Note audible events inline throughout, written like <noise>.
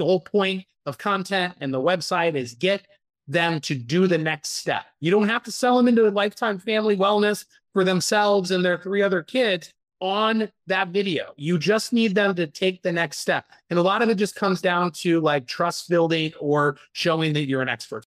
the whole point of content and the website is get them to do the next step. You don't have to sell them into a lifetime family wellness for themselves and their three other kids on that video. You just need them to take the next step. And a lot of it just comes down to like trust building or showing that you're an expert.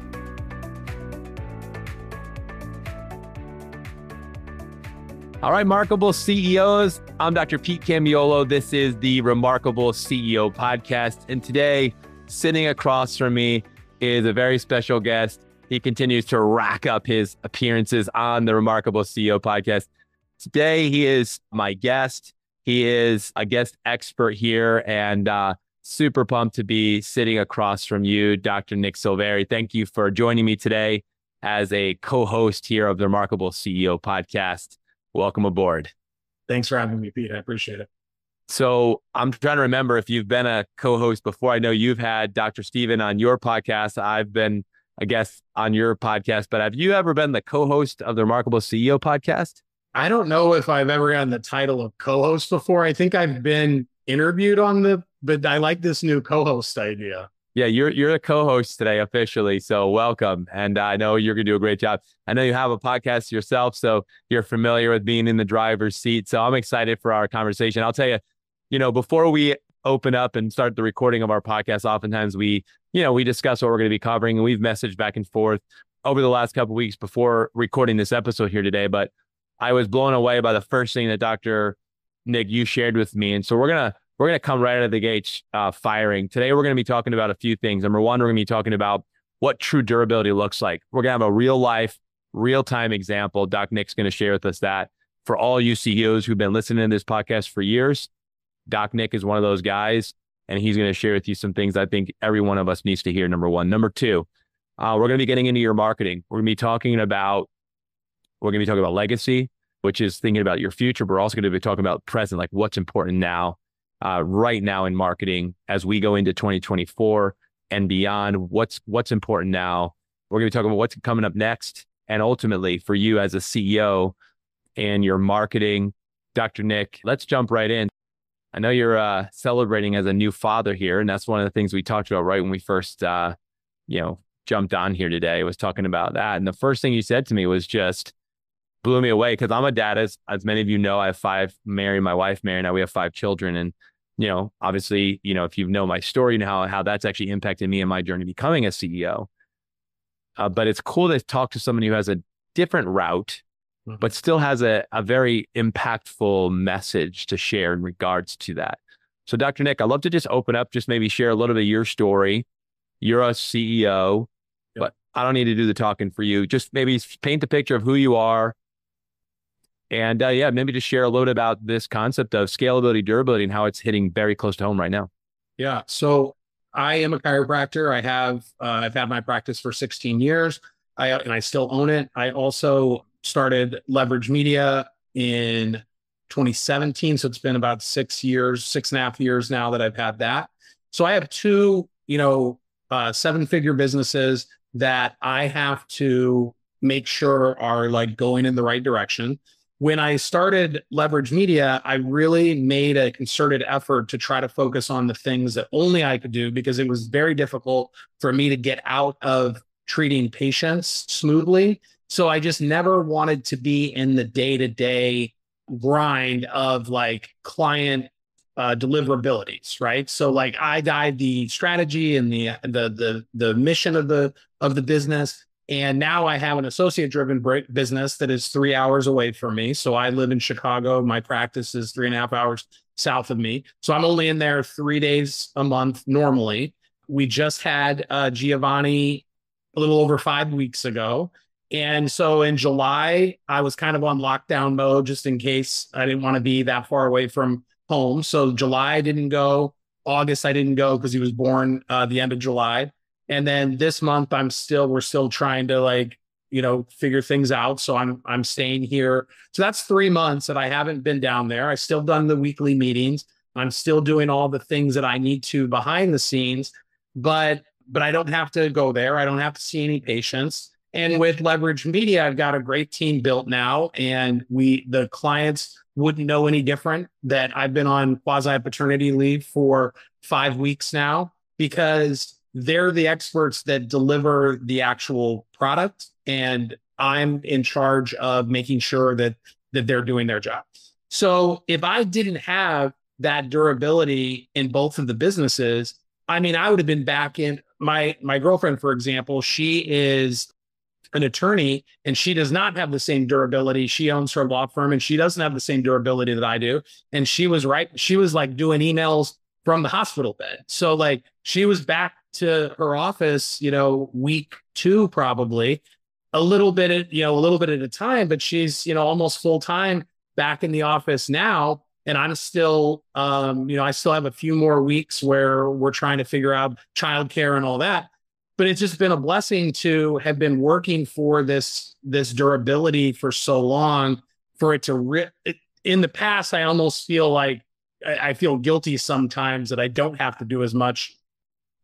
All right, Remarkable CEOs. I'm Dr. Pete Camiolo. This is the Remarkable CEO podcast. And today, sitting across from me is a very special guest. He continues to rack up his appearances on the Remarkable CEO podcast. Today, he is my guest. He is a guest expert here and uh, super pumped to be sitting across from you, Dr. Nick Silveri. Thank you for joining me today as a co host here of the Remarkable CEO podcast. Welcome aboard. Thanks for having me, Pete. I appreciate it. So I'm trying to remember if you've been a co-host before. I know you've had Dr. Stephen on your podcast. I've been a guest on your podcast, but have you ever been the co-host of the Remarkable CEO podcast? I don't know if I've ever gotten the title of co-host before. I think I've been interviewed on the, but I like this new co-host idea. Yeah, you're you're a co-host today officially, so welcome. And I know you're gonna do a great job. I know you have a podcast yourself, so you're familiar with being in the driver's seat. So I'm excited for our conversation. I'll tell you, you know, before we open up and start the recording of our podcast, oftentimes we, you know, we discuss what we're going to be covering, and we've messaged back and forth over the last couple weeks before recording this episode here today. But I was blown away by the first thing that Dr. Nick you shared with me, and so we're gonna we're going to come right out of the gates uh, firing. Today, we're going to be talking about a few things. Number one, we're going to be talking about what true durability looks like. We're going to have a real life, real time example. Doc Nick's going to share with us that for all you CEOs who've been listening to this podcast for years, Doc Nick is one of those guys, and he's going to share with you some things I think every one of us needs to hear. Number one. Number two, uh, we're going to be getting into your marketing. We're going to be talking about, we're going to be talking about legacy, which is thinking about your future, but we're also going to be talking about present, like what's important now uh, right now in marketing as we go into 2024 and beyond. What's what's important now? We're going to be talking about what's coming up next, and ultimately for you as a CEO and your marketing, Dr. Nick. Let's jump right in. I know you're uh, celebrating as a new father here, and that's one of the things we talked about right when we first, uh, you know, jumped on here today. Was talking about that, and the first thing you said to me was just blew me away because I'm a dad, as as many of you know. I have five, married my wife, Mary, now. We have five children, and you know, obviously, you know, if you know my story and how how that's actually impacted me and my journey becoming a CEO. Uh, but it's cool to talk to somebody who has a different route, mm-hmm. but still has a, a very impactful message to share in regards to that. So, Dr. Nick, I'd love to just open up, just maybe share a little bit of your story. You're a CEO, yep. but I don't need to do the talking for you. Just maybe paint the picture of who you are, and uh, yeah, maybe just share a little bit about this concept of scalability, durability, and how it's hitting very close to home right now. Yeah. So I am a chiropractor. I have uh, I've had my practice for 16 years. I and I still own it. I also started Leverage Media in 2017. So it's been about six years, six and a half years now that I've had that. So I have two, you know, uh, seven figure businesses that I have to make sure are like going in the right direction when I started Leverage Media, I really made a concerted effort to try to focus on the things that only I could do because it was very difficult for me to get out of treating patients smoothly. So I just never wanted to be in the day to day grind of like client uh, deliverabilities, right? So like I died the strategy and the the the the mission of the of the business and now I have an associate driven business that is three hours away from me. So I live in Chicago. My practice is three and a half hours south of me. So I'm only in there three days a month normally. We just had uh, Giovanni a little over five weeks ago. And so in July, I was kind of on lockdown mode just in case I didn't want to be that far away from home. So July I didn't go. August I didn't go because he was born uh, the end of July. And then this month I'm still we're still trying to like you know figure things out. So I'm I'm staying here. So that's three months that I haven't been down there. I still done the weekly meetings. I'm still doing all the things that I need to behind the scenes, but but I don't have to go there. I don't have to see any patients. And with Leverage Media, I've got a great team built now, and we the clients wouldn't know any different that I've been on quasi paternity leave for five weeks now because they're the experts that deliver the actual product, and I'm in charge of making sure that that they're doing their job. So if I didn't have that durability in both of the businesses, I mean, I would have been back in my my girlfriend, for example. She is an attorney and she does not have the same durability. She owns her law firm and she doesn't have the same durability that I do. And she was right. She was like doing emails from the hospital bed. So like she was back to her office, you know, week two probably, a little bit at, you know, a little bit at a time, but she's, you know, almost full time back in the office now. And I'm still, um, you know, I still have a few more weeks where we're trying to figure out childcare and all that but it's just been a blessing to have been working for this this durability for so long for it to re- in the past i almost feel like I, I feel guilty sometimes that i don't have to do as much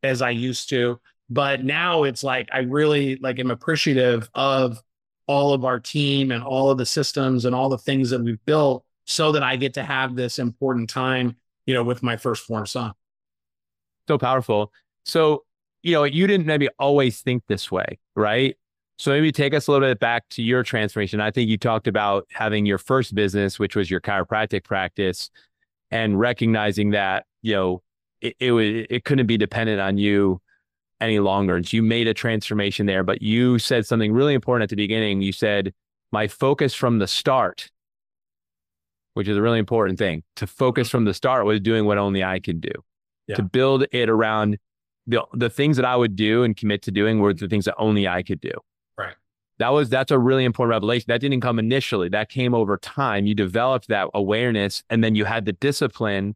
as i used to but now it's like i really like am appreciative of all of our team and all of the systems and all the things that we've built so that i get to have this important time you know with my firstborn son so powerful so you know, you didn't maybe always think this way, right? So maybe take us a little bit back to your transformation. I think you talked about having your first business, which was your chiropractic practice, and recognizing that you know it it, would, it couldn't be dependent on you any longer. And so you made a transformation there, but you said something really important at the beginning. You said my focus from the start, which is a really important thing, to focus mm-hmm. from the start was doing what only I could do. Yeah. To build it around the the things that I would do and commit to doing were the mm-hmm. things that only I could do. Right. That was that's a really important revelation. That didn't come initially. That came over time. You developed that awareness and then you had the discipline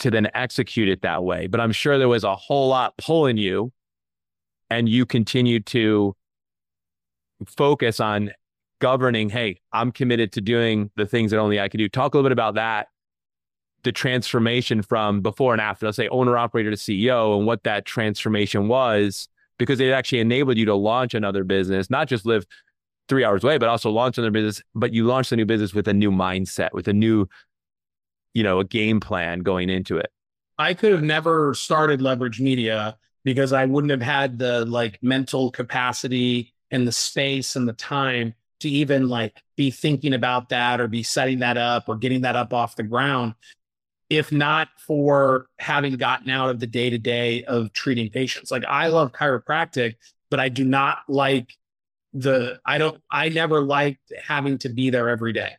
to then execute it that way. But I'm sure there was a whole lot pulling you and you continued to focus on governing, hey, I'm committed to doing the things that only I can do. Talk a little bit about that the transformation from before and after, let's say owner operator to CEO, and what that transformation was, because it actually enabled you to launch another business, not just live three hours away, but also launch another business. But you launched a new business with a new mindset, with a new, you know, a game plan going into it. I could have never started Leverage Media because I wouldn't have had the like mental capacity and the space and the time to even like be thinking about that or be setting that up or getting that up off the ground if not for having gotten out of the day to day of treating patients. Like I love chiropractic, but I do not like the, I don't, I never liked having to be there every day.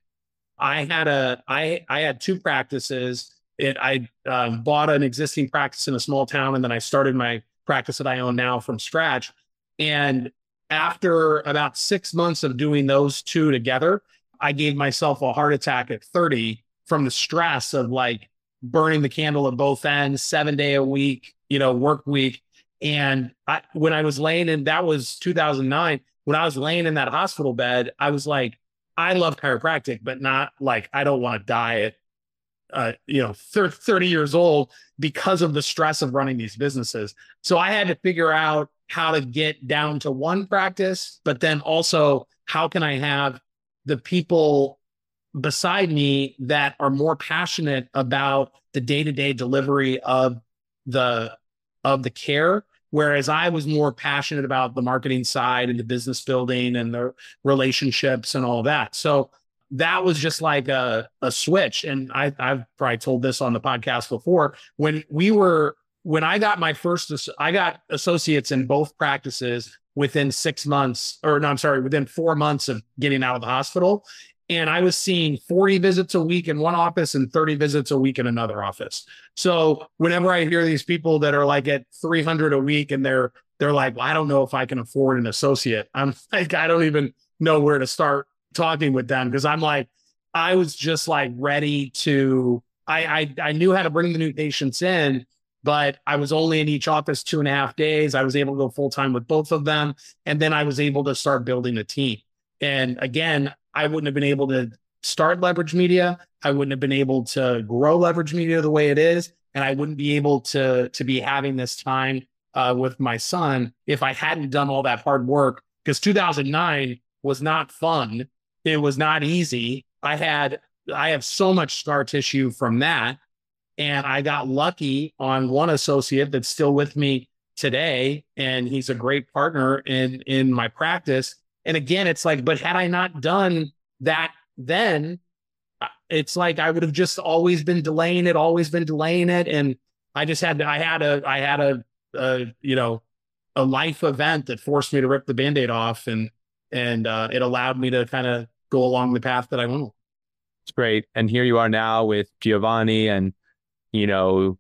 I had a, I, I had two practices. It, I um, bought an existing practice in a small town and then I started my practice that I own now from scratch. And after about six months of doing those two together, I gave myself a heart attack at 30 from the stress of like burning the candle at both ends, seven day a week, you know, work week. And I, when I was laying in, that was 2009. When I was laying in that hospital bed, I was like, I love chiropractic, but not like I don't want to die at, uh, you know, 30 years old because of the stress of running these businesses. So I had to figure out how to get down to one practice, but then also how can I have the people beside me that are more passionate about the day-to-day delivery of the of the care whereas i was more passionate about the marketing side and the business building and the relationships and all that. So that was just like a, a switch. And I, i've probably told this on the podcast before. When we were when i got my first i got associates in both practices within six months or no i'm sorry within four months of getting out of the hospital and I was seeing 40 visits a week in one office and 30 visits a week in another office. So whenever I hear these people that are like at 300 a week and they're they're like, well, I don't know if I can afford an associate. I'm <laughs> like, I don't even know where to start talking with them because I'm like, I was just like ready to. I, I I knew how to bring the new patients in, but I was only in each office two and a half days. I was able to go full time with both of them, and then I was able to start building a team. And again, I wouldn't have been able to start leverage media. I wouldn't have been able to grow leverage media the way it is, and I wouldn't be able to to be having this time uh, with my son if I hadn't done all that hard work. Because 2009 was not fun. It was not easy. I had I have so much scar tissue from that, and I got lucky on one associate that's still with me today, and he's a great partner in in my practice. And again, it's like, but had I not done that then, uh, it's like I would have just always been delaying it, always been delaying it, and I just had to, I had a I had a, a you know a life event that forced me to rip the band-aid off and and uh, it allowed me to kind of go along the path that I went. It's great. And here you are now with Giovanni, and you know,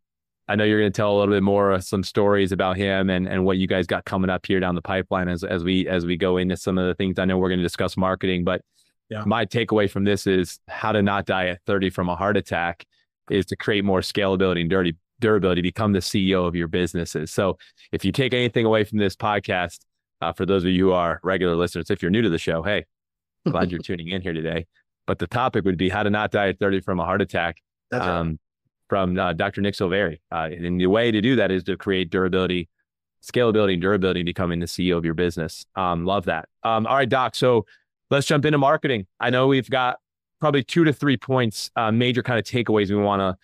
I know you're going to tell a little bit more of some stories about him and and what you guys got coming up here down the pipeline as as we as we go into some of the things. I know we're going to discuss marketing, but yeah. my takeaway from this is how to not die at 30 from a heart attack is to create more scalability and dirty durability, become the CEO of your businesses. So if you take anything away from this podcast, uh, for those of you who are regular listeners, if you're new to the show, hey, glad you're <laughs> tuning in here today. But the topic would be how to not die at 30 from a heart attack um, right. From uh, Dr. Nick Silveri. Uh, and the way to do that is to create durability, scalability, and durability, becoming the CEO of your business. Um, love that. Um, all right, Doc. So let's jump into marketing. I know we've got probably two to three points, uh, major kind of takeaways we want to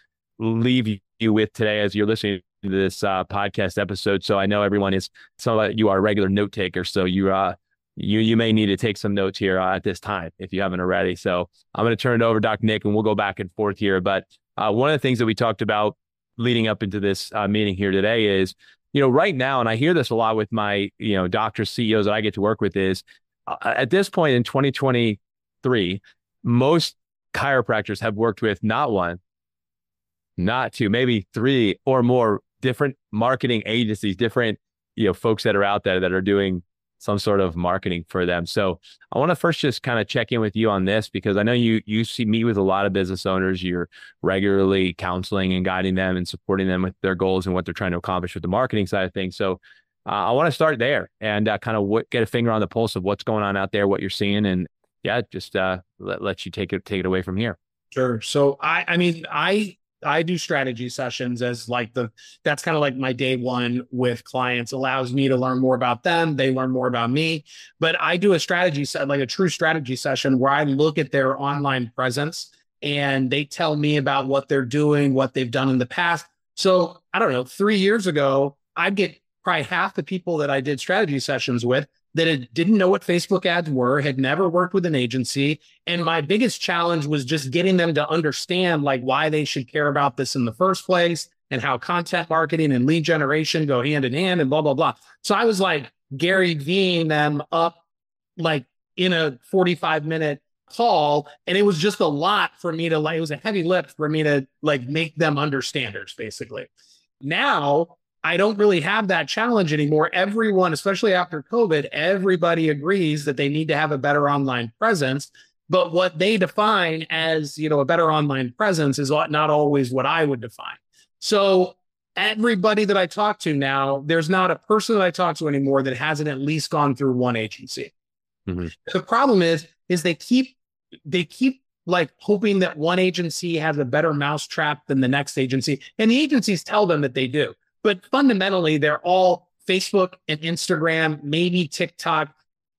leave you with today as you're listening to this uh, podcast episode. So I know everyone is some of you are regular note takers, so you uh you you may need to take some notes here uh, at this time if you haven't already. So I'm going to turn it over to Dr. Nick, and we'll go back and forth here. But uh, one of the things that we talked about leading up into this uh, meeting here today is, you know, right now, and I hear this a lot with my you know doctors, CEOs that I get to work with is uh, at this point in 2023, most chiropractors have worked with not one, not two, maybe three or more different marketing agencies, different you know folks that are out there that are doing some sort of marketing for them. So I want to first just kind of check in with you on this because I know you you see meet with a lot of business owners. You're regularly counseling and guiding them and supporting them with their goals and what they're trying to accomplish with the marketing side of things. So uh, I want to start there and uh, kind of what, get a finger on the pulse of what's going on out there, what you're seeing, and yeah, just uh, let let you take it take it away from here. Sure. So I I mean I I do strategy sessions as like the that's kind of like my day one with clients. Allows me to learn more about them they learn more about me. But I do a strategy set like a true strategy session where I look at their online presence and they tell me about what they're doing what they've done in the past. So I don't know 3 years ago I'd get probably half the people that I did strategy sessions with that it didn't know what Facebook ads were, had never worked with an agency. And my biggest challenge was just getting them to understand like why they should care about this in the first place and how content marketing and lead generation go hand in hand and blah, blah, blah. So I was like Gary Veeing them up like in a 45 minute call. And it was just a lot for me to like, it was a heavy lift for me to like make them understanders basically. Now I don't really have that challenge anymore. Everyone, especially after COVID, everybody agrees that they need to have a better online presence. But what they define as, you know, a better online presence is not always what I would define. So everybody that I talk to now, there's not a person that I talk to anymore that hasn't at least gone through one agency. Mm-hmm. The problem is, is they keep they keep like hoping that one agency has a better mousetrap than the next agency, and the agencies tell them that they do. But fundamentally, they're all Facebook and Instagram, maybe TikTok,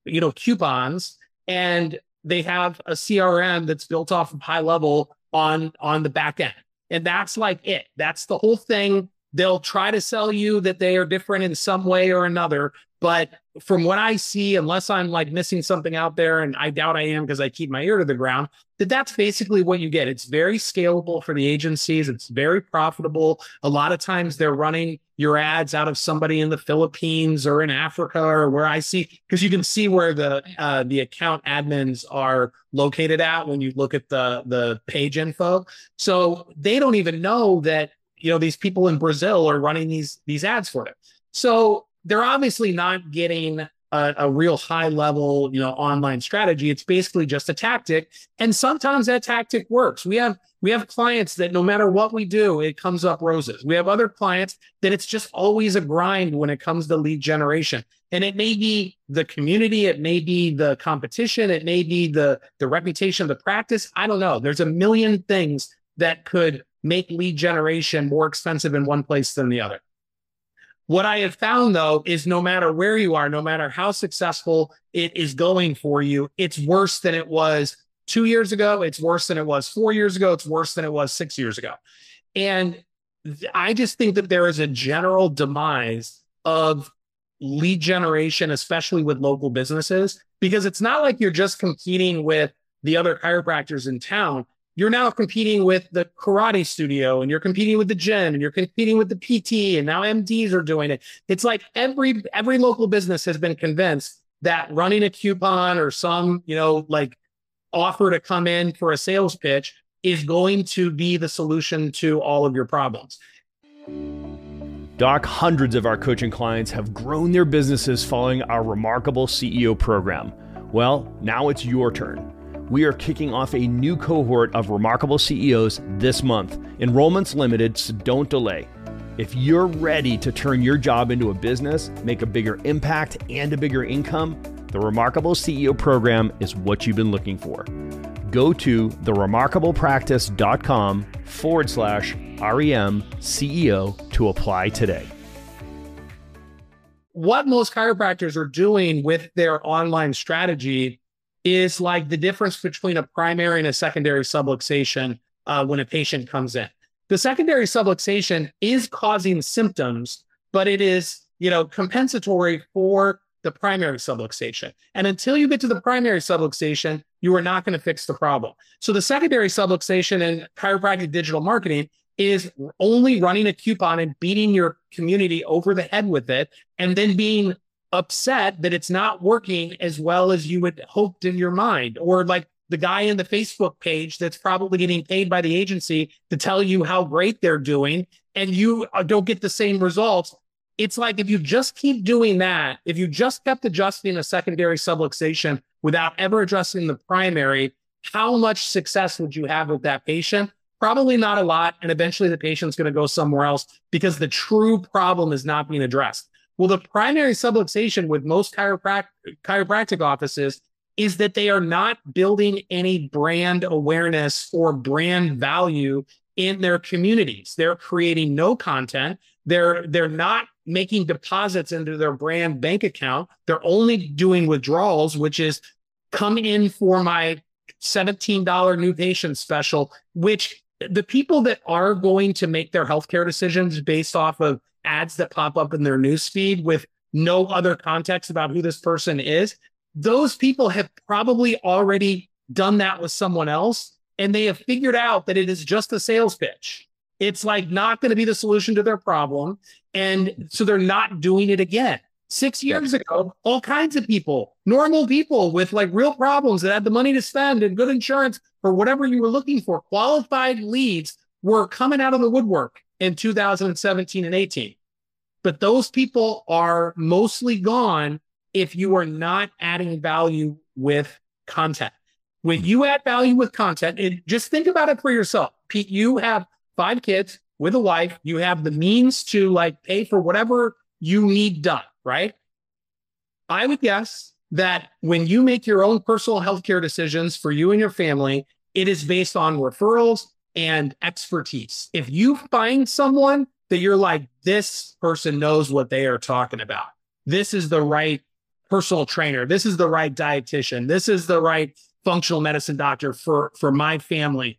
you know, coupons, and they have a CRM that's built off of HighLevel on on the back end. And that's like it. That's the whole thing. They'll try to sell you that they are different in some way or another, but from what I see, unless I'm like missing something out there, and I doubt I am because I keep my ear to the ground, that that's basically what you get. It's very scalable for the agencies. It's very profitable. A lot of times they're running your ads out of somebody in the Philippines or in Africa or where I see because you can see where the uh, the account admins are located at when you look at the the page info. So they don't even know that you know these people in Brazil are running these these ads for them. So they're obviously not getting a, a, real high level, you know, online strategy. It's basically just a tactic. And sometimes that tactic works. We have we have clients that no matter what we do, it comes up roses. We have other clients that it's just always a grind when it comes to lead generation. And it may be the community, it may be the competition, it may be the the reputation of the practice. I don't know. There's a million things that could make lead generation more expensive in one place than the other. What I have found though is no matter where you are, no matter how successful it is going for you, it's worse than it was two years ago. It's worse than it was four years ago. It's worse than it was six years ago. And I just think that there is a general demise of lead generation, especially with local businesses, because it's not like you're just competing with the other chiropractors in town you're now competing with the karate studio and you're competing with the gym and you're competing with the PT and now MDs are doing it. It's like every every local business has been convinced that running a coupon or some, you know, like offer to come in for a sales pitch is going to be the solution to all of your problems. Doc, hundreds of our coaching clients have grown their businesses following our remarkable CEO program. Well, now it's your turn we are kicking off a new cohort of remarkable CEOs this month. Enrollment's limited, so don't delay. If you're ready to turn your job into a business, make a bigger impact, and a bigger income, the Remarkable CEO program is what you've been looking for. Go to theremarkablepractice.com forward slash REM CEO to apply today. What most chiropractors are doing with their online strategy is like the difference between a primary and a secondary subluxation uh, when a patient comes in. The secondary subluxation is causing symptoms, but it is, you know, compensatory for the primary subluxation. And until you get to the primary subluxation, you are not going to fix the problem. So the secondary subluxation in chiropractic digital marketing is only running a coupon and beating your community over the head with it and then being upset that it's not working as well as you had hoped in your mind, or like the guy in the Facebook page that's probably getting paid by the agency to tell you how great they're doing, and you uh, don't get the same results. It's like if you just keep doing that, if you just kept adjusting a secondary subluxation without ever addressing the primary, how much success would you have with that patient? Probably not a lot. And eventually the patient's going to go somewhere else because the true problem is not being addressed. Well, the primary subluxation with most chiropract- chiropractic offices is that they are not building any brand awareness or brand value in their communities. They're creating no content. They're they're not making deposits into their brand bank account. They're only doing withdrawals, which is come in for my $17 new patient special, which the people that are going to make their healthcare decisions based off of ads that pop up in their newsfeed with no other context about who this person is, those people have probably already done that with someone else and they have figured out that it is just a sales pitch. It's like not going to be the solution to their problem. And so they're not doing it again. Six years ago, all kinds of people, normal people with like real problems that had the money to spend and good insurance for whatever you were looking for, qualified leads were coming out of the woodwork in 2017 and 18. But those people are mostly gone if you are not adding value with content. When hmm. you add value with content, and just think about it for yourself. Pete, you have five kids with a wife, you have the means to like pay for whatever you need done, right? I would guess that when you make your own personal healthcare decisions for you and your family, it is based on referrals and expertise. If you find someone that you're like, this person knows what they are talking about, this is the right personal trainer, this is the right dietitian, this is the right functional medicine doctor for, for my family.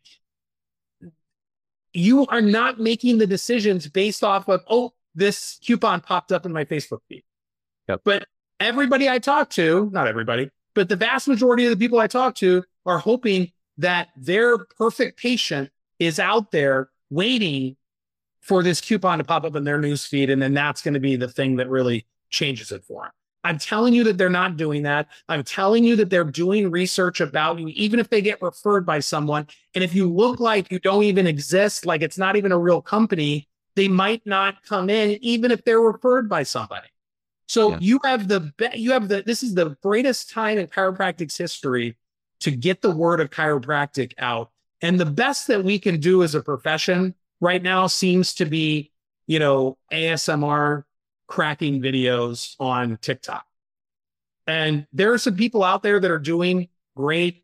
You are not making the decisions based off of, oh, this coupon popped up in my Facebook feed. Yep. But everybody I talk to, not everybody, but the vast majority of the people I talk to are hoping that their perfect patient is out there waiting for this coupon to pop up in their news feed. And then that's going to be the thing that really changes it for them. I'm telling you that they're not doing that. I'm telling you that they're doing research about you, even if they get referred by someone. And if you look like you don't even exist, like it's not even a real company, they might not come in, even if they're referred by somebody. So Yeah. you have the be- you have the this is the greatest time in chiropractic's history to get the word of chiropractic out. And the best that we can do as a profession right now seems to be, you know, ASMR cracking videos on TikTok. And there are some people out there that are doing great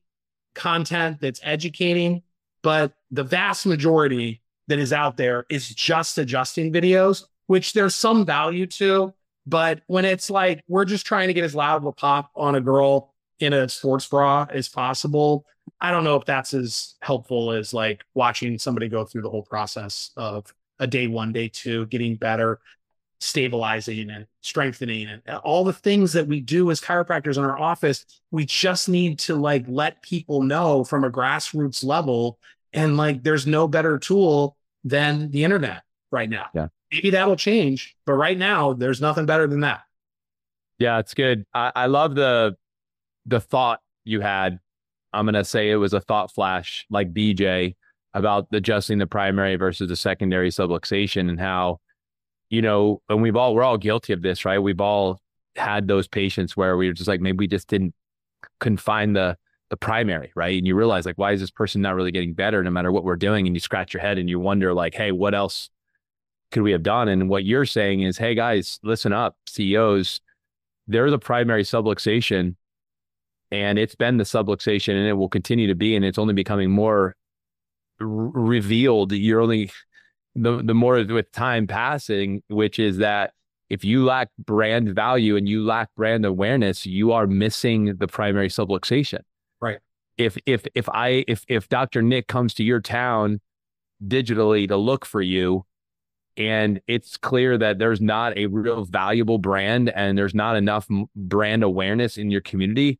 content that's educating, but the vast majority that is out there is just adjusting videos, which there's some value to. But when it's like we're just trying to get as loud of a pop on a girl in a sports bra as possible, I don't know if that's as helpful as like watching somebody go through the whole process of a day one, day two, getting better, stabilizing and strengthening and uh, all the things that we do as chiropractors in our office. We just need to like let people know from a grassroots level. And like there's no better tool than the internet right now. Yeah. Maybe that'll change, but right now there's nothing better than that. Yeah, it's good. I, I love the the thought you had. I'm gonna say it was a thought flash like BJ about adjusting the primary versus the secondary subluxation and how, you know, and we've all we're all guilty of this, right? We've all had those patients where we were just like maybe we just didn't couldn't the the primary, right? And you realize like why is this person not really getting better no matter what we're doing? And you scratch your head and you wonder like, hey, what else could we have done? And what you're saying is, hey guys, listen up, CEOs there's a primary subluxation and it's been the subluxation and it will continue to be and it's only becoming more r- revealed you're only the the more with time passing which is that if you lack brand value and you lack brand awareness you are missing the primary subluxation Right. if if if i if if dr nick comes to your town digitally to look for you and it's clear that there's not a real valuable brand and there's not enough brand awareness in your community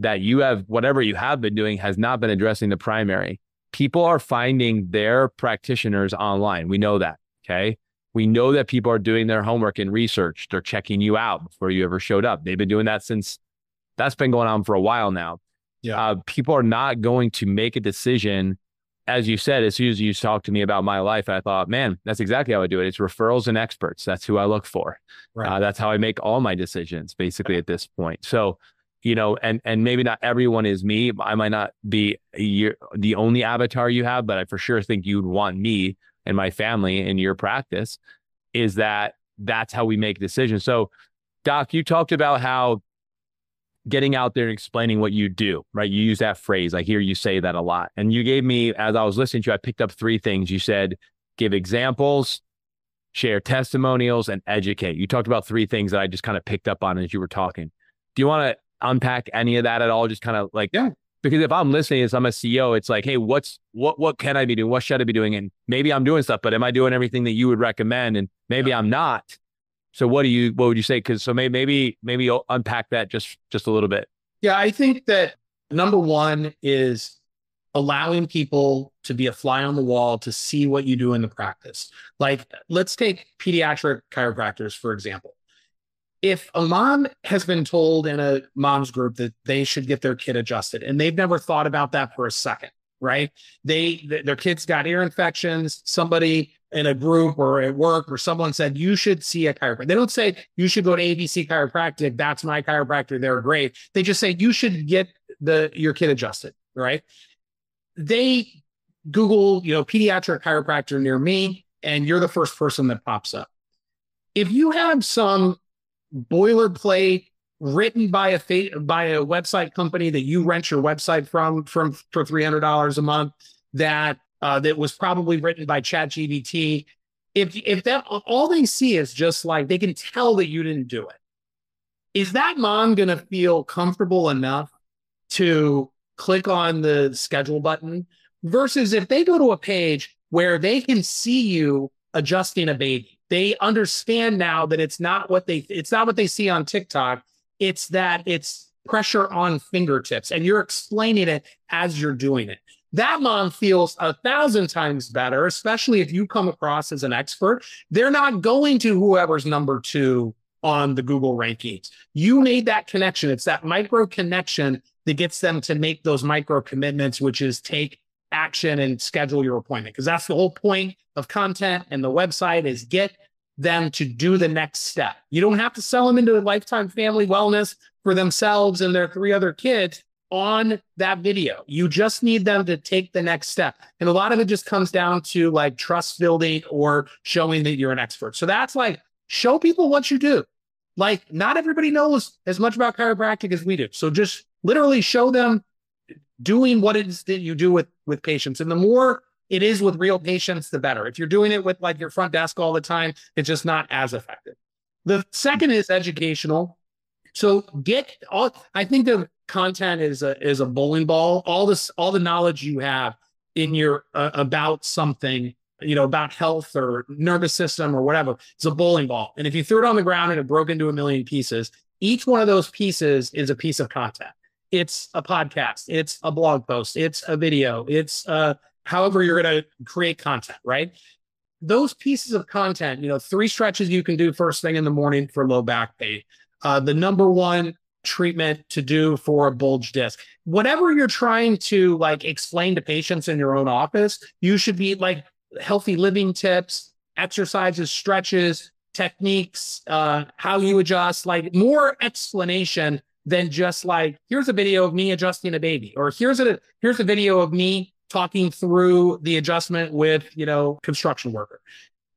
that you have whatever you have been doing has not been addressing the primary people are finding their practitioners online we know that okay we know that people are doing their homework and research they're checking you out before you ever showed up they've been doing that since that's been going on for a while now Yeah. uh, people are not going to make a decision as you said, as soon as you talked to me about my life, I thought, man, that's exactly how I do it. It's referrals and experts. That's who I look for. Right. Uh, that's how I make all my decisions, basically at this point. So, you know, and and maybe not everyone is me. I might not be your, the only avatar you have, but I for sure think you'd want me and my family in your practice. Is that that's how we make decisions. So, Doc, you talked about how getting out there and explaining what you do, right? You use that phrase. I hear you say that a lot. And you gave me, as I was listening to you, I picked up three things. You said, give examples, share testimonials, and educate. You talked about three things that I just kind of picked up on as you were talking. Do you want to unpack any of that at all? Just kind of like, Yeah. Because if I'm listening as I'm a CEO, it's like, hey, what's what what can I be doing? What should I be doing? And maybe I'm doing stuff, but am I doing everything that you would recommend? And maybe I'm not. So what do you what would you say? Because so maybe maybe maybe you'll unpack that just just a little bit. Yeah, I think that number one is allowing people to be a fly on the wall to see what you do in the practice. Like, let's take pediatric chiropractors, for example. If a mom has been told in a mom's group that they should get their kid adjusted and they've never thought about that for a second, right? They, th- their kids got ear infections. Somebody in a group or at work or someone said, you should see a chiropractor. They don't say, you should go to ABC chiropractic. That's my chiropractor. They're great. They just say, you should get the, your kid adjusted, right? They Google, you know, pediatric chiropractor near me, and you're the first person that pops up. If you have some boilerplate written by a fa- by a website company that you rent your website from from for three hundred dollars a month, that uh, that was probably written by ChatGPT. If if that all they see is just like they can tell that you didn't do it, is that mom going to feel comfortable enough to click on the schedule button versus if they go to a page where they can see you adjusting a baby they understand now that it's not what they it's not what they see on TikTok. It's that it's pressure on fingertips and you're explaining it as you're doing it. That mom feels a thousand times better especially if you come across as an expert. They're not going to whoever's number 2 on the Google rankings. You made that connection. It's that micro connection that gets them to make those micro commitments, which is take action and schedule your appointment. Because that's the whole point of content and the website is get them to do the next step. You don't have to sell them into a lifetime family wellness for themselves and their three other kids on that video. You just need them to take the next step. And a lot of it just comes down to like trust building or showing that you're an expert. So that's like show people what you do. Like not everybody knows as much about chiropractic as we do. So just literally show them doing what it is that you do with with patients. And the more it is with real patients, the better. If you're doing it with like your front desk all the time, it's just not as effective. The second is educational. So get all I think the content is a is a bowling ball. All this all the knowledge you have in your uh, about something, you know, about health or nervous system or whatever, it's a bowling ball. And if you threw it on the ground and it broke into a million pieces, each one of those pieces is a piece of content. It's a podcast, it's a blog post, it's a video, it's uh however you're going to create content, right? Those pieces of content, you know, three stretches you can do first thing in the morning for low back pain. Uh, the number one treatment to do for a bulge disc. Whatever you're trying to like explain to patients in your own office, you should be like healthy living tips, exercises, stretches, techniques, uh, how you adjust, like more explanation than just like here's a video of me adjusting a baby or here's a here's a video of me talking through the adjustment with you know construction worker.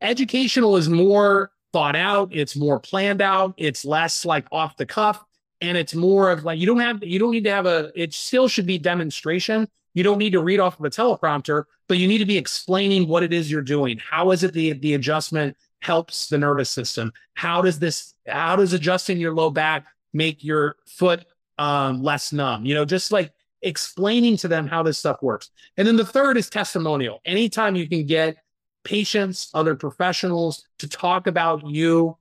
Educational is more thought out it's more planned out it's less like off the cuff and it's more of like you don't have you don't need to have a it still should be demonstration. You don't need to read off of a teleprompter but you need to be explaining what it is you're doing. How is it the the adjustment helps the nervous system? How does this how does adjusting your low back make your foot um, less numb you know just like explaining to them how this stuff works and then the third is testimonial anytime you can get patients other professionals to talk about you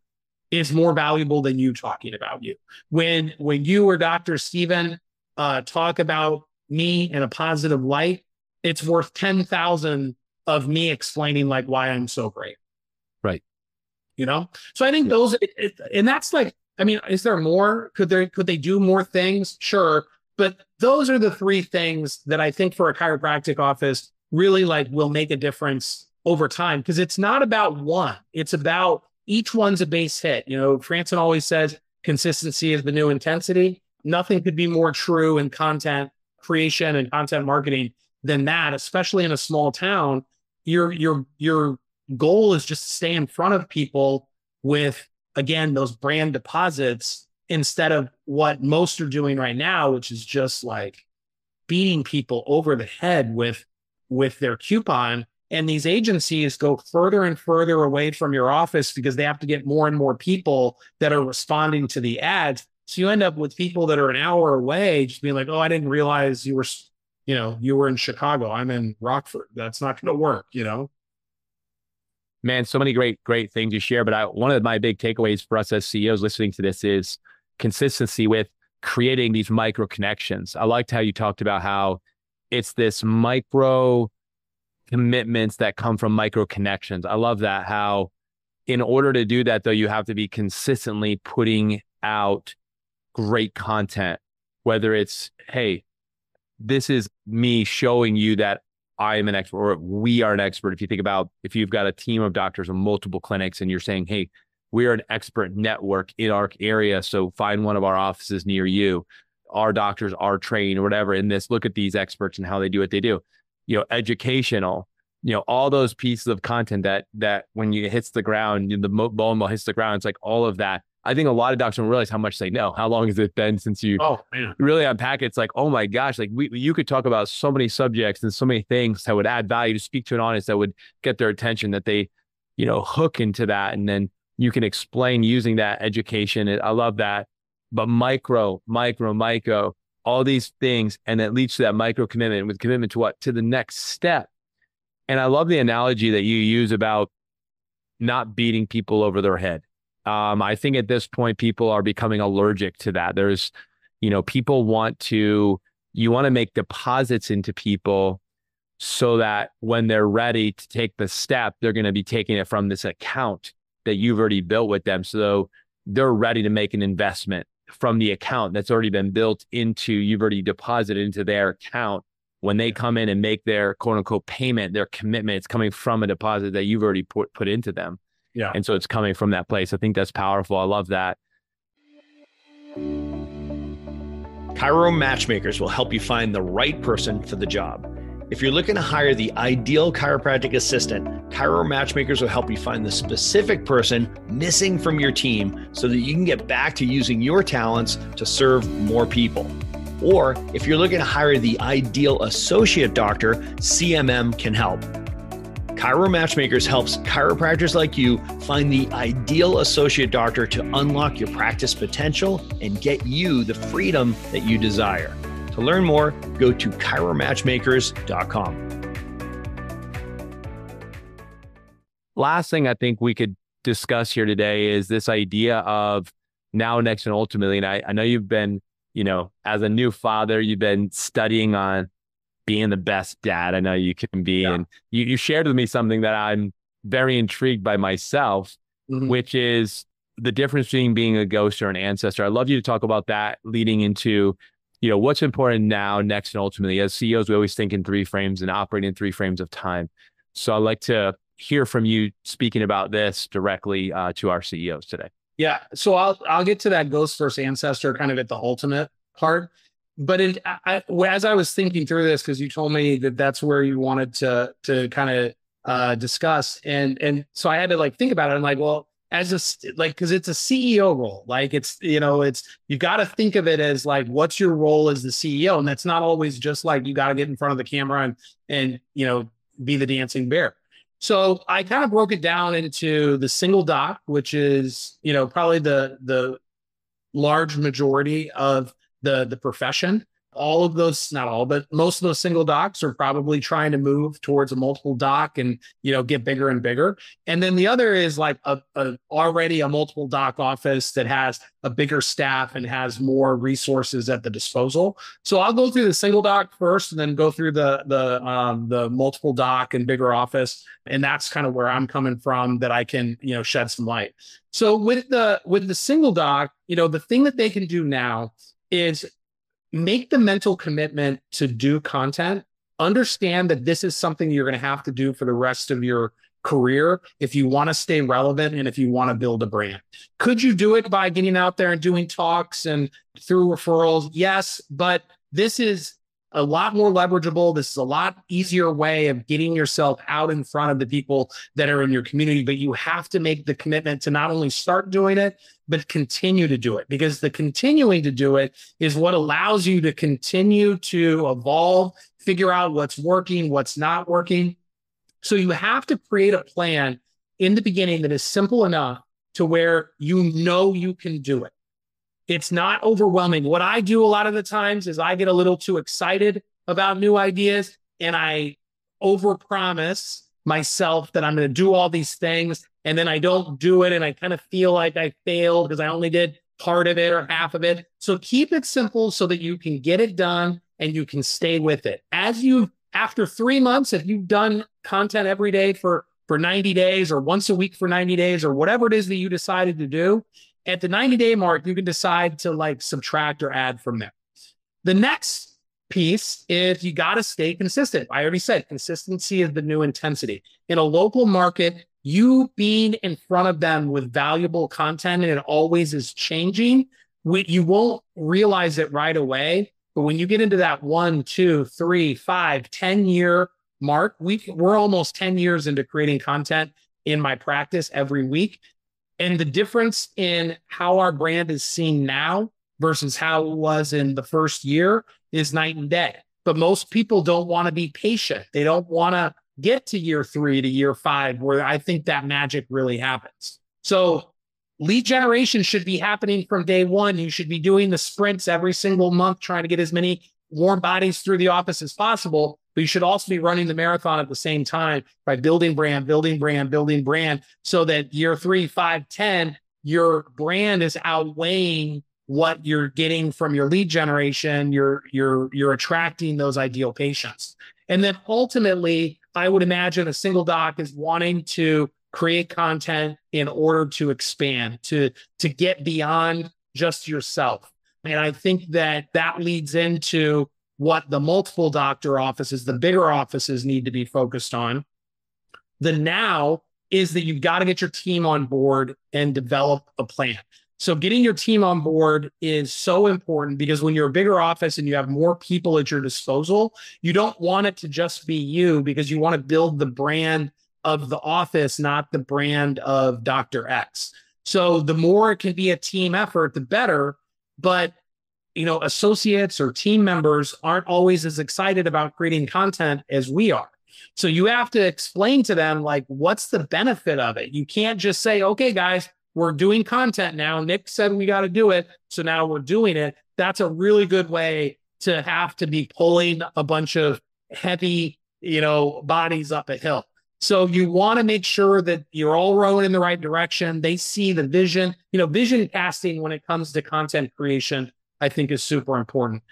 is more valuable than you talking about you. When when you or Dr. Stephen uh, talk about me in a positive light, it's worth 10,000 of me explaining like why I'm so great. Right. You know? So I think yeah. those, it, it, and that's like, I mean, is there more? Could there, could they do more things? Sure. But those are the three things that I think for a chiropractic office really like will make a difference over time because it's not about one. It's about each one's a base hit. You know, Franson always says consistency is the new intensity. Nothing could be more true in content creation and content marketing than that, especially in a small town. Your your your goal is just to stay in front of people with again those brand deposits instead of what most are doing right now, which is just like beating people over the head with with their coupon and these agencies go further and further away from your office because they have to get more and more people that are responding to the ads. So you end up with people that are an hour away just being like, oh, I didn't realize you were, you know, you were in Chicago. I'm in Rockford. That's not going to work, you know? Man, so many great, great things you share. But I, one of my big takeaways for us as CEOs listening to this is consistency with creating these micro connections. I liked how you talked about how it's this micro commitments that come from micro connections. I love that. How, in order to do that, though, you have to be consistently putting out great content, whether it's, hey, this is me showing you that I am an expert or we are an expert. If you think about if you've got a team of doctors or multiple clinics and you're saying, hey, we are an expert network in our area. So find one of our offices near you. Our doctors are trained or whatever in this. Look at these experts and how they do what they do you know, educational, you know, all those pieces of content that that when you hits the ground, the bone ball hits the ground, it's like all of that. I think a lot of docs don't realize how much they know. How long has it been since you oh, man. really unpack it? It's like, oh my gosh, like we you could talk about so many subjects and so many things that would add value to speak to an audience that would get their attention that they, you know, hook into that. And then you can explain using that education. I love that. But micro, micro, micro, all these things, and it leads to that micro commitment with commitment to what? To the next step. And I love the analogy that you use about not beating people over their head. Um, I think at this point, people are becoming allergic to that. There's, you know, people want to, you want to make deposits into people so that when they're ready to take the step, they're going to be taking it from this account that you've already built with them. So they're ready to make an investment from the account that's already been built into you've already deposited into their account when they come in and make their quote unquote payment their commitment it's coming from a deposit that you've already put, put into them Yeah. And so it's coming from that place. I think that's powerful. I love that. Chiro Matchmakers will help you find the right person for the job. If you're looking to hire the ideal chiropractic assistant, Chiro Matchmakers will help you find the specific person missing from your team so that you can get back to using your talents to serve more people. Or if you're looking to hire the ideal associate doctor, CMM can help. Chiro Matchmakers helps chiropractors like you find the ideal associate doctor to unlock your practice potential and get you the freedom that you desire. To learn more, go to chiromatchmakers.com. Last thing I think we could discuss here today is this idea of now, next, and ultimately. And I, I know you've been, you know, as a new father, you've been studying on being the best dad I know you can be. Yeah. And you, you shared with me something that I'm very intrigued by myself, mm-hmm. which is the difference between being a ghost or an ancestor. I'd love you to talk about that leading into you know, what's important now, next, and ultimately. As CEOs, we always think in three frames and operate in three frames of time. So I'd like to hear from you speaking about this directly uh, to our CEOs today. Yeah. So I'll I'll get to that ghost versus ancestor kind of at the ultimate part. But it, I, as I was thinking through this, because you told me that that's where you wanted to to kind of uh, discuss, and and so I had to like think about it. I'm like, well, as a like because it's a CEO role. Like it's you know it's you got to think of it as like what's your role as the CEO, and that's not always just like you got to get in front of the camera and and you know be the dancing bear. So I kind of broke it down into the single doc, which is you know probably the the large majority of the the profession. All of those not all but most of those single docs are probably trying to move towards a multiple doc and you know get bigger and bigger. And then the other is like a, a, already a multiple doc office that has a bigger staff and has more resources at the disposal. So i'll go through the single doc first and then go through the the um, the multiple doc and bigger office. And that's kind of where i'm coming from that i can you know shed some light. So with the with the single doc you know the thing that they can do now is make the mental commitment to do content. Understand that this is something you're going to have to do for the rest of your career if you want to stay relevant and if you want to build a brand. Could you do it by getting out there and doing talks and through referrals? Yes, but this is a lot more leverageable. This is a lot easier way of getting yourself out in front of the people that are in your community. But you have to make the commitment to not only start doing it, but continue to do it because the continuing to do it is what allows you to continue to evolve, figure out what's working, what's not working. So you have to create a plan in the beginning that is simple enough to where you know you can do it. It's not overwhelming. What I do a lot of the times is I get a little too excited about new ideas and I overpromise myself that I'm going to do all these things and then I don't do it and I kind of feel like I failed because I only did part of it or half of it. So keep it simple so that you can get it done and you can stay with it. As you after 3 months if you've done content every day for for 90 days or once a week for 90 days or whatever it is that you decided to do, at the 90 day mark, you can decide to like subtract or add from there. The next piece is you got to stay consistent. I already said consistency is the new intensity. In a local market, you being in front of them with valuable content and it always is changing, you won't realize it right away. But when you get into that one, two, three, five, ten year mark, we, we're almost 10 years into creating content in my practice every week. And the difference in how our brand is seen now versus how it was in the first year is night and day. But most people don't want to be patient. They don't want to get to year three to year five, where I think that magic really happens. So lead generation should be happening from day one. You should be doing the sprints every single month, trying to get as many warm bodies through the office as possible. But you should also be running the marathon at the same time by building brand, building brand, building brand, so that year three, five, ten, your brand is outweighing what you're getting from your lead generation. You're you're you're attracting those ideal patients. And then ultimately, I would imagine a single doc is wanting to create content in order to expand, to to get beyond just yourself. And I think that that leads into what the multiple doctor offices, the bigger offices need to be focused on. The now is that you've got to get your team on board and develop a plan. So getting your team on board is so important because when you're a bigger office and you have more people at your disposal, you don't want it to just be you because you want to build the brand of the office, not the brand of Dr. X. So the more it can be a team effort, the better. But you know, associates or team members aren't always as excited about creating content as we are. So you have to explain to them like what's the benefit of it. You can't just say, "Okay, guys, we're doing content now. Nick said we got to do it. So now we're doing it. That's a really good way to have to be pulling a bunch of heavy, you know, bodies up a hill. So you want to make sure that you're all rowing in the right direction. They see the vision, you know, vision casting when it comes to content creation, I think is super important.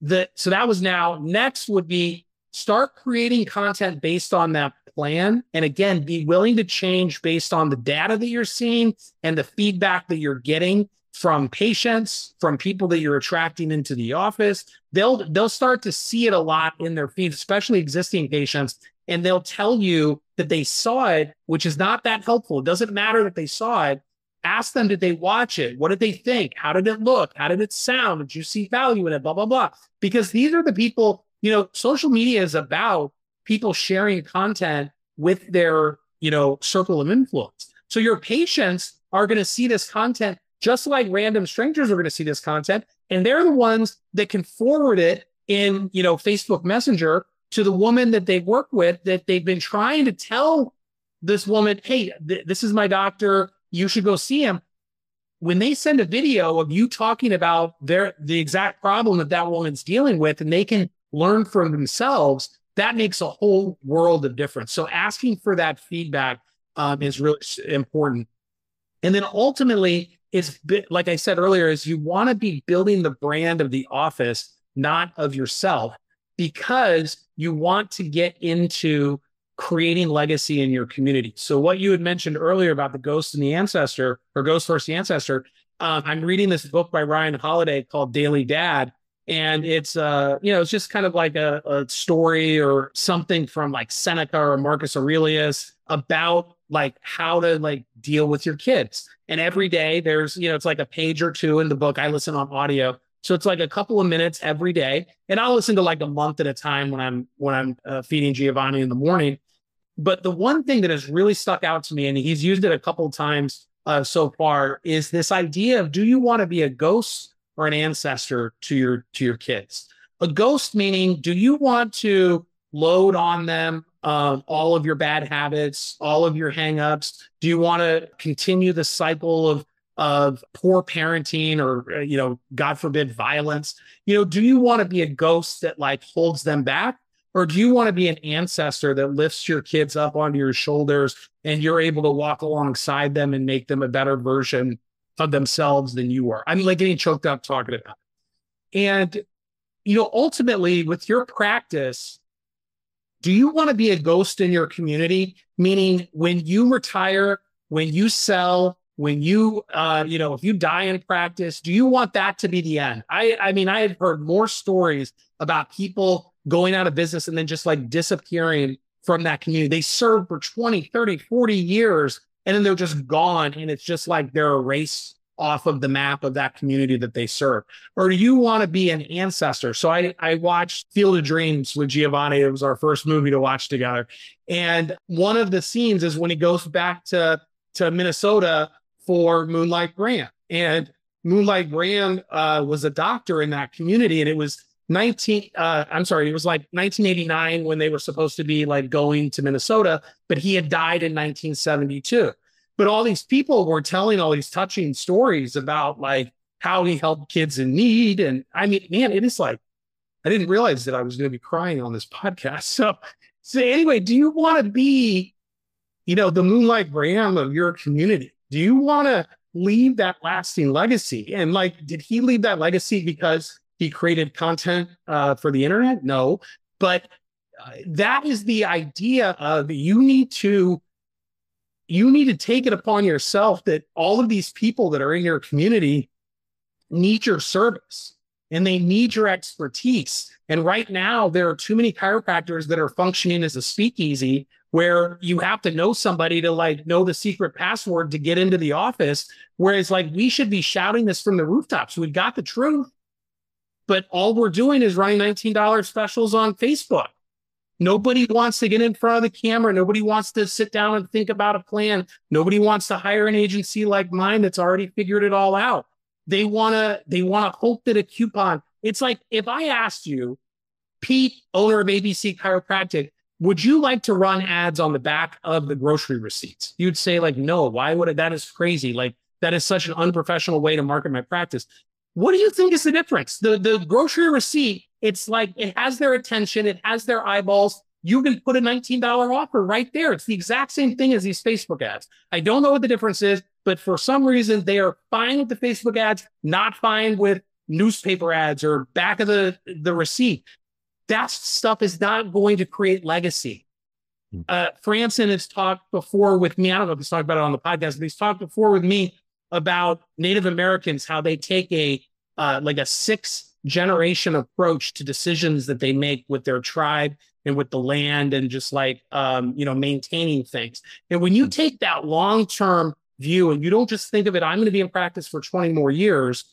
The, so that was now next would be start creating content based on that plan. And again, be willing to change based on the data that you're seeing and the feedback that you're getting from patients, from people that you're attracting into the office. They'll they'll start to see it a lot in their feeds, especially existing patients, and they'll tell you that they saw it, which is not that helpful. It doesn't matter that they saw it. Ask them, did they watch it? What did they think? How did it look? How did it sound? Did you see value in it? Blah, blah, blah. Because these are the people, you know, social media is about people sharing content with their, you know, circle of influence. So your patients are going to see this content just like random strangers are going to see this content. And they're the ones that can forward it in, you know, Facebook Messenger to the woman that they work with that they've been trying to tell this woman, hey, th- this is my doctor. You should go see him. When they send a video of you talking about their the exact problem that that woman's dealing with, and they can learn from themselves, that makes a whole world of difference. So asking for that feedback um, is really important. And then ultimately, is like I said earlier, is you want to be building the brand of the office, not of yourself, because you want to get into creating legacy in your community. So what you had mentioned earlier about the ghost and the ancestor, or ghost versus the ancestor, um, I'm reading this book by Ryan Holiday called Daily Dad, and it's uh you know it's just kind of like a, a story or something from like seneca or marcus aurelius about like how to like deal with your kids. And every day there's you know it's like a page or two in the book. I listen on audio. So it's like a couple of minutes every day. And i'll listen to like a month at a time when i'm when i'm uh, feeding giovanni in the morning but the one thing that has really stuck out to me and he's used it a couple times uh, so far is this idea of do you want to be a ghost or an ancestor to your to your kids. A ghost meaning, do you want to load on them uh, all of your bad habits, all of your hangups? Do you want to continue the cycle of of poor parenting or uh, you know, God forbid, violence? You know, do you want to be a ghost that like holds them back? Or do you want to be an ancestor that lifts your kids up onto your shoulders and you're able to walk alongside them and make them a better version of themselves than you are. I'm like getting choked up talking about it. And, you know, ultimately with your practice, do you want to be a ghost in your community? Meaning when you retire, when you sell, when you, uh, you know, if you die in practice, do you want that to be the end? I, I mean, I have heard more stories about people going out of business and then just like disappearing from that community. They served for 20, 30, 40 years and then they're just gone and it's just like they're erased off of the map of that community that they serve. Or do you want to be an ancestor? So i i watched field of dreams with giovanni. It was our first movie to watch together. And one of the scenes is when he goes back to to minnesota for moonlight graham and moonlight graham uh, was a doctor in that community and it was 19 uh, i'm sorry it was like 1989 when they were supposed to be like going to minnesota but he had died in 1972 but all these people were telling all these touching stories about like how he helped kids in need and i mean man it is like i didn't realize that i was going to be crying on this podcast. <laughs> So so anyway do you want to be you know the moonlight graham of your community? Do you want to leave that lasting legacy? And like did he leave that legacy because he created content uh, for the internet? No, but uh, that is the idea of you need to you need to take it upon yourself that all of these people that are in your community need your service and they need your expertise. And right now, there are too many chiropractors that are functioning as a speakeasy where you have to know somebody to like know the secret password to get into the office. Whereas, like, we should be shouting this from the rooftops. We've got the truth, but all we're doing is running $19 specials on Facebook. Nobody wants to get in front of the camera. Nobody wants to sit down and think about a plan. Nobody wants to hire an agency like mine that's already figured it all out. They want to they want to hope that a coupon. It's like if I asked you, Pete, owner of ABC Chiropractic, would you like to run ads on the back of the grocery receipts? You'd say like, no. Why would it? That is crazy. Like that is such an unprofessional way to market my practice. What do you think is the difference? The the grocery receipt, it's like it has their attention, it has their eyeballs. You can put a $19 offer right there. It's the exact same thing as these Facebook ads. I don't know what the difference is, but for some reason they are fine with the Facebook ads, not fine with newspaper ads or back of the, the receipt. That stuff is not going to create legacy. Hmm. Uh, Franson has talked before with me. I don't know if he's talked about it on the podcast, but he's talked before with me about Native Americans, how they take a uh, like a six generation approach to decisions that they make with their tribe and with the land and just like um, you know maintaining things. And when you hmm. take that long term view and you don't just think of it, I'm going to be in practice for 20 more years.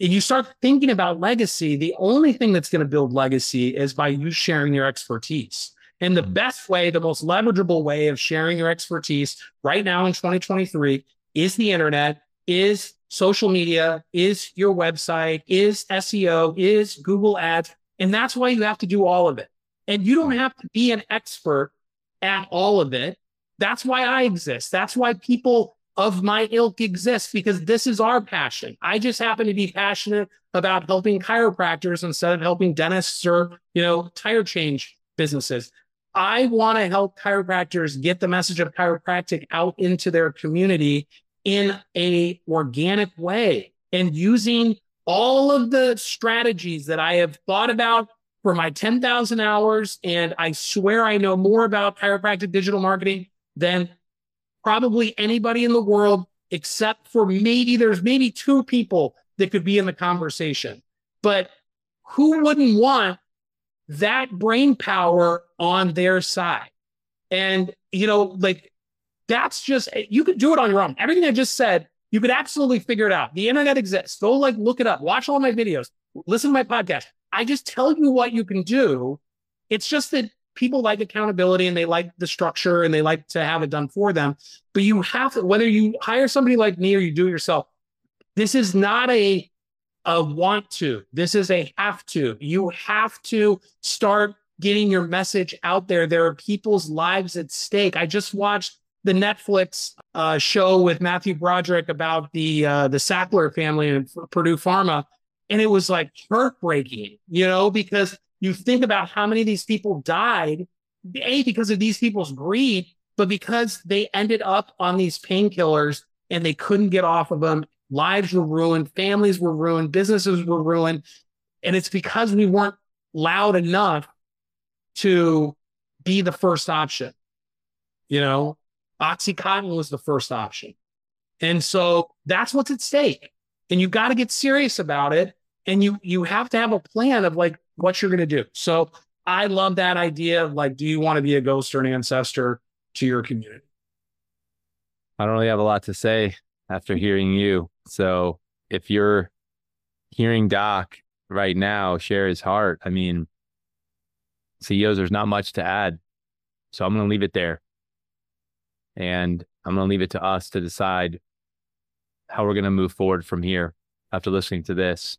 And you start thinking about legacy, the only thing that's going to build legacy is by you sharing your expertise. And the hmm. best way, the most leverageable way of sharing your expertise right now in 2023 is the internet is social media, is your website, is SEO, is Google Ads. And that's why you have to do all of it. And you don't have to be an expert at all of it. That's why I exist. That's why people of my ilk exist because this is our passion. I just happen to be passionate about helping chiropractors instead of helping dentists or, you know, tire change businesses. I want to help chiropractors get the message of chiropractic out into their community in a organic way and using all of the strategies that I have thought about for my 10,000 hours. And I swear I know more about chiropractic digital marketing than probably anybody in the world, except for maybe there's maybe two people that could be in the conversation. But who wouldn't want that brain power on their side? And, you know, like that's just, you could do it on your own. Everything I just said, you could absolutely figure it out. The internet exists. Go like look it up, watch all my videos, listen to my podcast. I just tell you what you can do. It's just that people like accountability and they like the structure and they like to have it done for them. But you have to, whether you hire somebody like me or you do it yourself, this is not a a want to. This is a have to. You have to start getting your message out there. There are people's lives at stake. I just watched the Netflix uh, show with Matthew Broderick about the uh, the Sackler family and Purdue Pharma, and it was like heartbreaking, you know, because you think about how many of these people died, a because of these people's greed, but because they ended up on these painkillers and they couldn't get off of them. Lives were ruined, families were ruined, businesses were ruined, and it's because we weren't loud enough to be the first option. You know, Oxycontin was the first option. And so that's what's at stake. And you've got to get serious about it. And you you have to have a plan of like what you're going to do. So I love that idea of like, do you want to be a ghost or an ancestor to your community? I don't really have a lot to say after hearing you. So if you're hearing Doc right now share his heart, I mean, CEOs, there's not much to add. So I'm going to leave it there. And I'm going to leave it to us to decide how we're going to move forward from here after listening to this.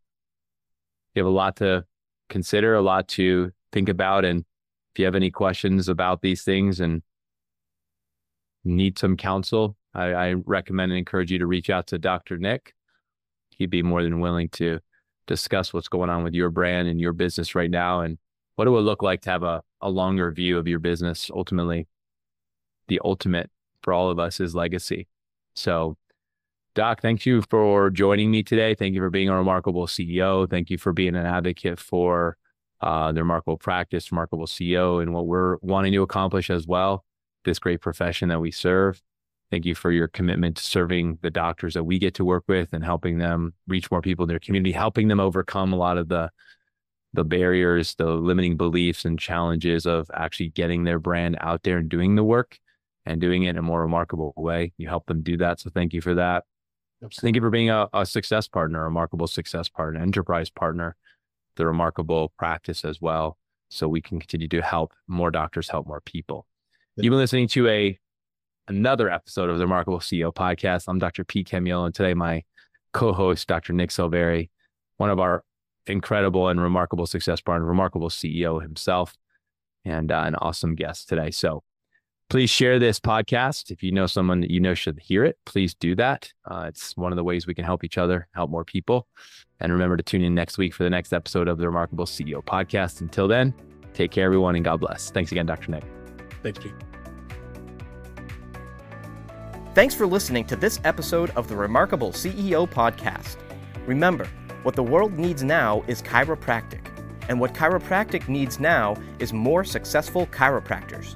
You have a lot to consider, a lot to think about. And if you have any questions about these things and need some counsel, I, I recommend and encourage you to reach out to Dr. Nick. He'd be more than willing to discuss what's going on with your brand and your business right now and what it would look like to have a, a longer view of your business ultimately the ultimate for all of us is legacy. So, Doc, thank you for joining me today. Thank you for being a remarkable CEO. Thank you for being an advocate for uh, the remarkable practice, remarkable CEO, and what we're wanting to accomplish as well. This great profession that we serve. Thank you for your commitment to serving the doctors that we get to work with and helping them reach more people in their community, helping them overcome a lot of the the barriers, the limiting beliefs and challenges of actually getting their brand out there and doing the work and doing it in a more remarkable way. You help them do that. So thank you for that. Thank you for being a, a success partner, a remarkable success partner, enterprise partner, the remarkable practice as well. So we can continue to help more doctors help more people. You've been listening to a another episode of the Remarkable CEO podcast. I'm Dr. Pete Camiolo, and today my co-host, Dr. Nick Silveri, one of our incredible and remarkable success partner, remarkable CEO himself, and uh, an awesome guest today. So please share this podcast. If you know someone that you know should hear it, please do that. Uh, it's one of the ways we can help each other, help more people. And remember to tune in next week for the next episode of the Remarkable CEO podcast. Until then, take care, everyone, and God bless. Thanks again, Dr. Nick. Thanks, Pete. Thanks for listening to this episode of the Remarkable CEO podcast. Remember, what the world needs now is chiropractic, and what chiropractic needs now is more successful chiropractors.